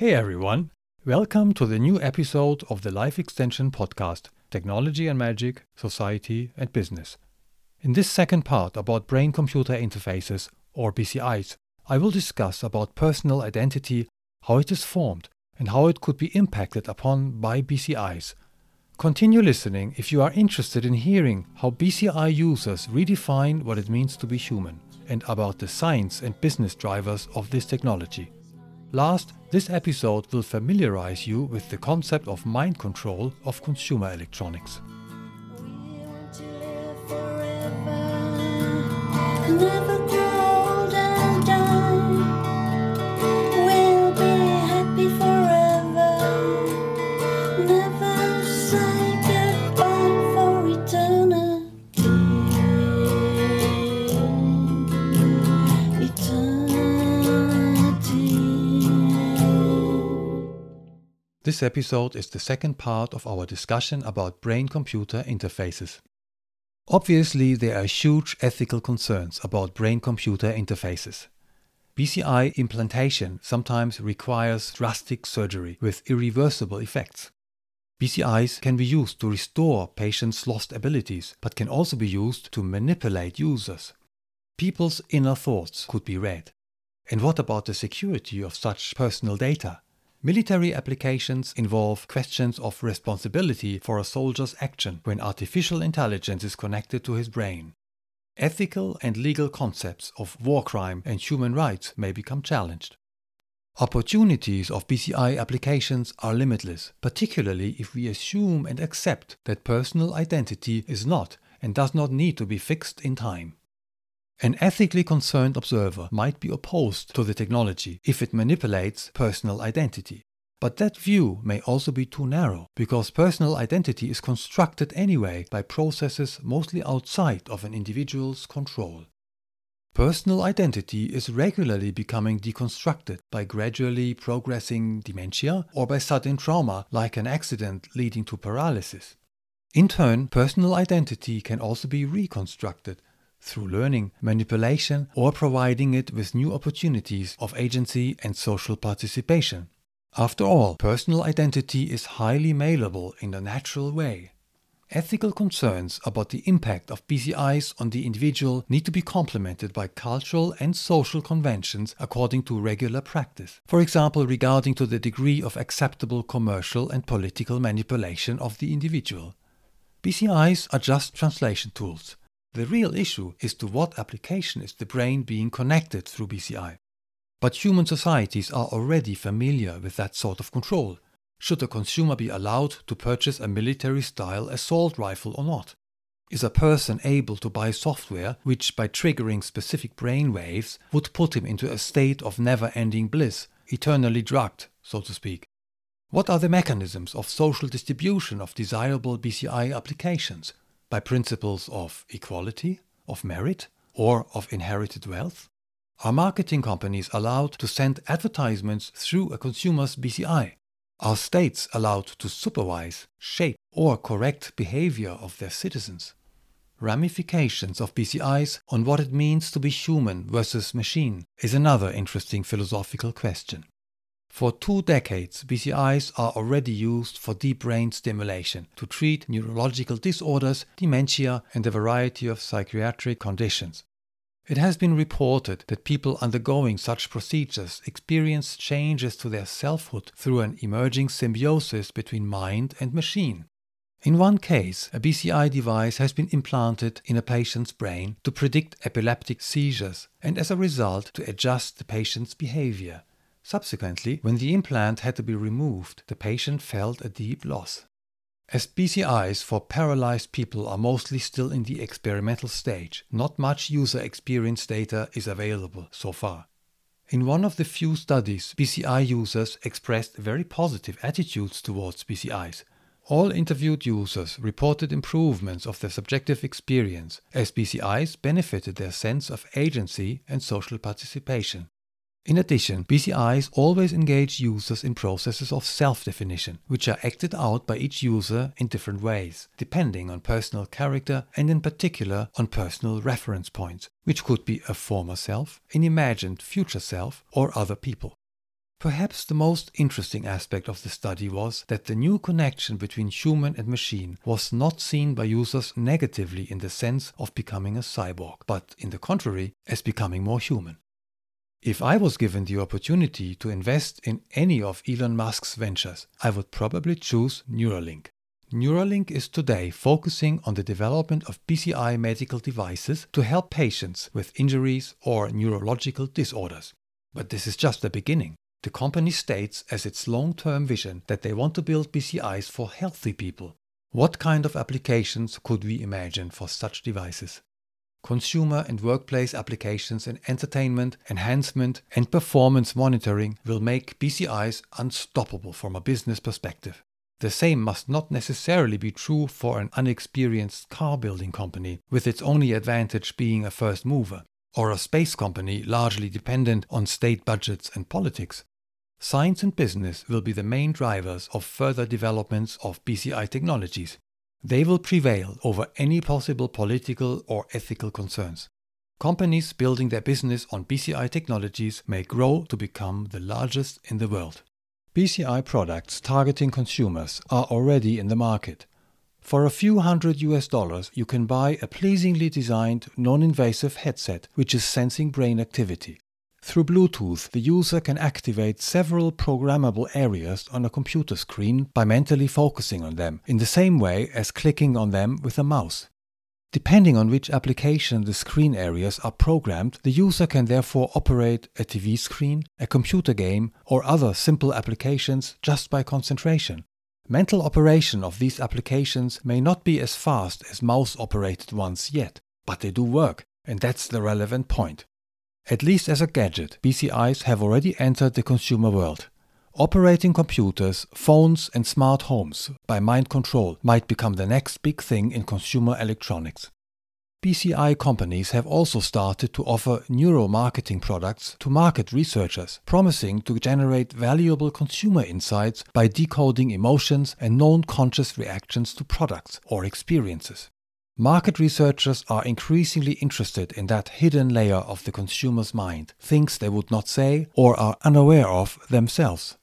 Hey everyone, welcome to the new episode of the Life Extension Podcast Technology and Magic, Society and Business. In this second part about brain computer interfaces, or BCIs, I will discuss about personal identity, how it is formed, and how it could be impacted upon by BCIs. Continue listening if you are interested in hearing how BCI users redefine what it means to be human and about the science and business drivers of this technology. Last, this episode will familiarize you with the concept of mind control of consumer electronics. Never This episode is the second part of our discussion about brain computer interfaces. Obviously, there are huge ethical concerns about brain computer interfaces. BCI implantation sometimes requires drastic surgery with irreversible effects. BCIs can be used to restore patients' lost abilities, but can also be used to manipulate users. People's inner thoughts could be read. And what about the security of such personal data? Military applications involve questions of responsibility for a soldier's action when artificial intelligence is connected to his brain. Ethical and legal concepts of war crime and human rights may become challenged. Opportunities of BCI applications are limitless, particularly if we assume and accept that personal identity is not and does not need to be fixed in time. An ethically concerned observer might be opposed to the technology if it manipulates personal identity. But that view may also be too narrow, because personal identity is constructed anyway by processes mostly outside of an individual's control. Personal identity is regularly becoming deconstructed by gradually progressing dementia or by sudden trauma like an accident leading to paralysis. In turn, personal identity can also be reconstructed through learning, manipulation, or providing it with new opportunities of agency and social participation. After all, personal identity is highly malleable in a natural way. Ethical concerns about the impact of BCIs on the individual need to be complemented by cultural and social conventions according to regular practice. For example, regarding to the degree of acceptable commercial and political manipulation of the individual. BCIs are just translation tools. The real issue is to what application is the brain being connected through BCI. But human societies are already familiar with that sort of control. Should a consumer be allowed to purchase a military style assault rifle or not? Is a person able to buy software which, by triggering specific brain waves, would put him into a state of never ending bliss, eternally drugged, so to speak? What are the mechanisms of social distribution of desirable BCI applications? By principles of equality, of merit, or of inherited wealth? Are marketing companies allowed to send advertisements through a consumer's BCI? Are states allowed to supervise, shape, or correct behavior of their citizens? Ramifications of BCIs on what it means to be human versus machine is another interesting philosophical question. For two decades, BCIs are already used for deep brain stimulation to treat neurological disorders, dementia, and a variety of psychiatric conditions. It has been reported that people undergoing such procedures experience changes to their selfhood through an emerging symbiosis between mind and machine. In one case, a BCI device has been implanted in a patient's brain to predict epileptic seizures and as a result to adjust the patient's behavior. Subsequently, when the implant had to be removed, the patient felt a deep loss. As BCIs for paralyzed people are mostly still in the experimental stage, not much user experience data is available so far. In one of the few studies, BCI users expressed very positive attitudes towards BCIs. All interviewed users reported improvements of their subjective experience, as BCIs benefited their sense of agency and social participation. In addition, BCIs always engage users in processes of self definition, which are acted out by each user in different ways, depending on personal character and, in particular, on personal reference points, which could be a former self, an imagined future self, or other people. Perhaps the most interesting aspect of the study was that the new connection between human and machine was not seen by users negatively in the sense of becoming a cyborg, but in the contrary, as becoming more human. If I was given the opportunity to invest in any of Elon Musk's ventures, I would probably choose Neuralink. Neuralink is today focusing on the development of BCI medical devices to help patients with injuries or neurological disorders. But this is just the beginning. The company states as its long term vision that they want to build BCIs for healthy people. What kind of applications could we imagine for such devices? Consumer and workplace applications in entertainment, enhancement, and performance monitoring will make BCIs unstoppable from a business perspective. The same must not necessarily be true for an unexperienced car building company, with its only advantage being a first mover, or a space company largely dependent on state budgets and politics. Science and business will be the main drivers of further developments of BCI technologies. They will prevail over any possible political or ethical concerns. Companies building their business on BCI technologies may grow to become the largest in the world. BCI products targeting consumers are already in the market. For a few hundred US dollars, you can buy a pleasingly designed, non invasive headset which is sensing brain activity. Through Bluetooth, the user can activate several programmable areas on a computer screen by mentally focusing on them, in the same way as clicking on them with a mouse. Depending on which application the screen areas are programmed, the user can therefore operate a TV screen, a computer game, or other simple applications just by concentration. Mental operation of these applications may not be as fast as mouse operated ones yet, but they do work, and that's the relevant point. At least as a gadget, BCIs have already entered the consumer world. Operating computers, phones, and smart homes by mind control might become the next big thing in consumer electronics. BCI companies have also started to offer neuromarketing products to market researchers, promising to generate valuable consumer insights by decoding emotions and non conscious reactions to products or experiences. Market researchers are increasingly interested in that hidden layer of the consumer's mind, things they would not say or are unaware of themselves.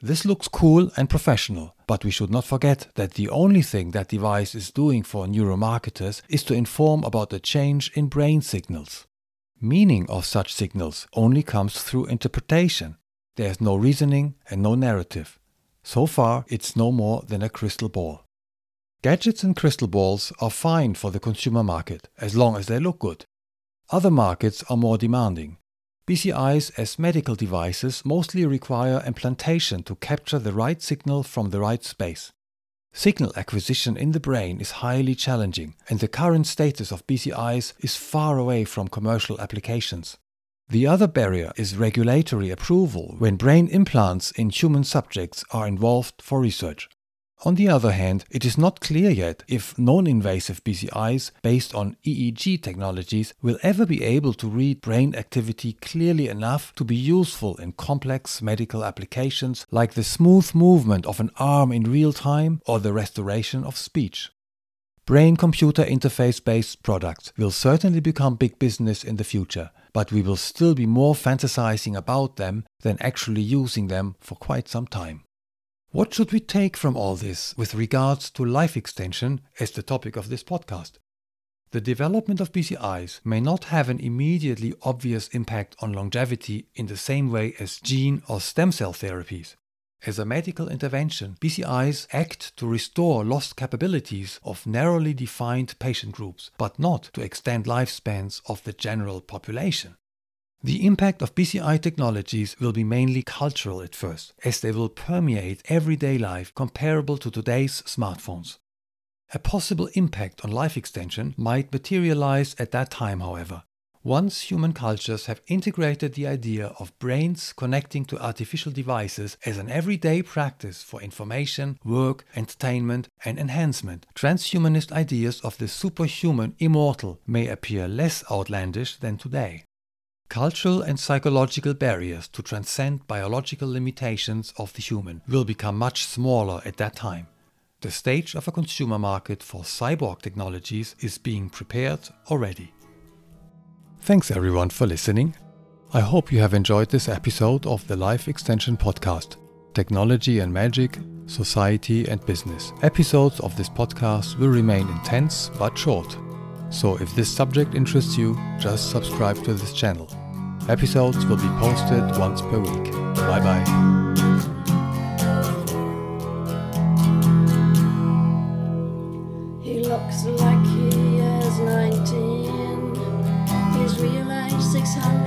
This looks cool and professional, but we should not forget that the only thing that device is doing for neuromarketers is to inform about the change in brain signals. Meaning of such signals only comes through interpretation. There is no reasoning and no narrative. So far, it's no more than a crystal ball. Gadgets and crystal balls are fine for the consumer market as long as they look good. Other markets are more demanding. BCIs as medical devices mostly require implantation to capture the right signal from the right space. Signal acquisition in the brain is highly challenging, and the current status of BCIs is far away from commercial applications. The other barrier is regulatory approval when brain implants in human subjects are involved for research. On the other hand, it is not clear yet if non invasive BCIs based on EEG technologies will ever be able to read brain activity clearly enough to be useful in complex medical applications like the smooth movement of an arm in real time or the restoration of speech. Brain computer interface based products will certainly become big business in the future, but we will still be more fantasizing about them than actually using them for quite some time. What should we take from all this with regards to life extension as the topic of this podcast? The development of BCIs may not have an immediately obvious impact on longevity in the same way as gene or stem cell therapies. As a medical intervention, BCIs act to restore lost capabilities of narrowly defined patient groups, but not to extend lifespans of the general population. The impact of BCI technologies will be mainly cultural at first, as they will permeate everyday life comparable to today's smartphones. A possible impact on life extension might materialize at that time, however. Once human cultures have integrated the idea of brains connecting to artificial devices as an everyday practice for information, work, entertainment, and enhancement, transhumanist ideas of the superhuman immortal may appear less outlandish than today. Cultural and psychological barriers to transcend biological limitations of the human will become much smaller at that time. The stage of a consumer market for cyborg technologies is being prepared already. Thanks everyone for listening. I hope you have enjoyed this episode of the Life Extension Podcast Technology and Magic, Society and Business. Episodes of this podcast will remain intense but short. So if this subject interests you, just subscribe to this channel. Episodes will be posted once per week. Bye bye. He looks like he is 19. He's realized 600.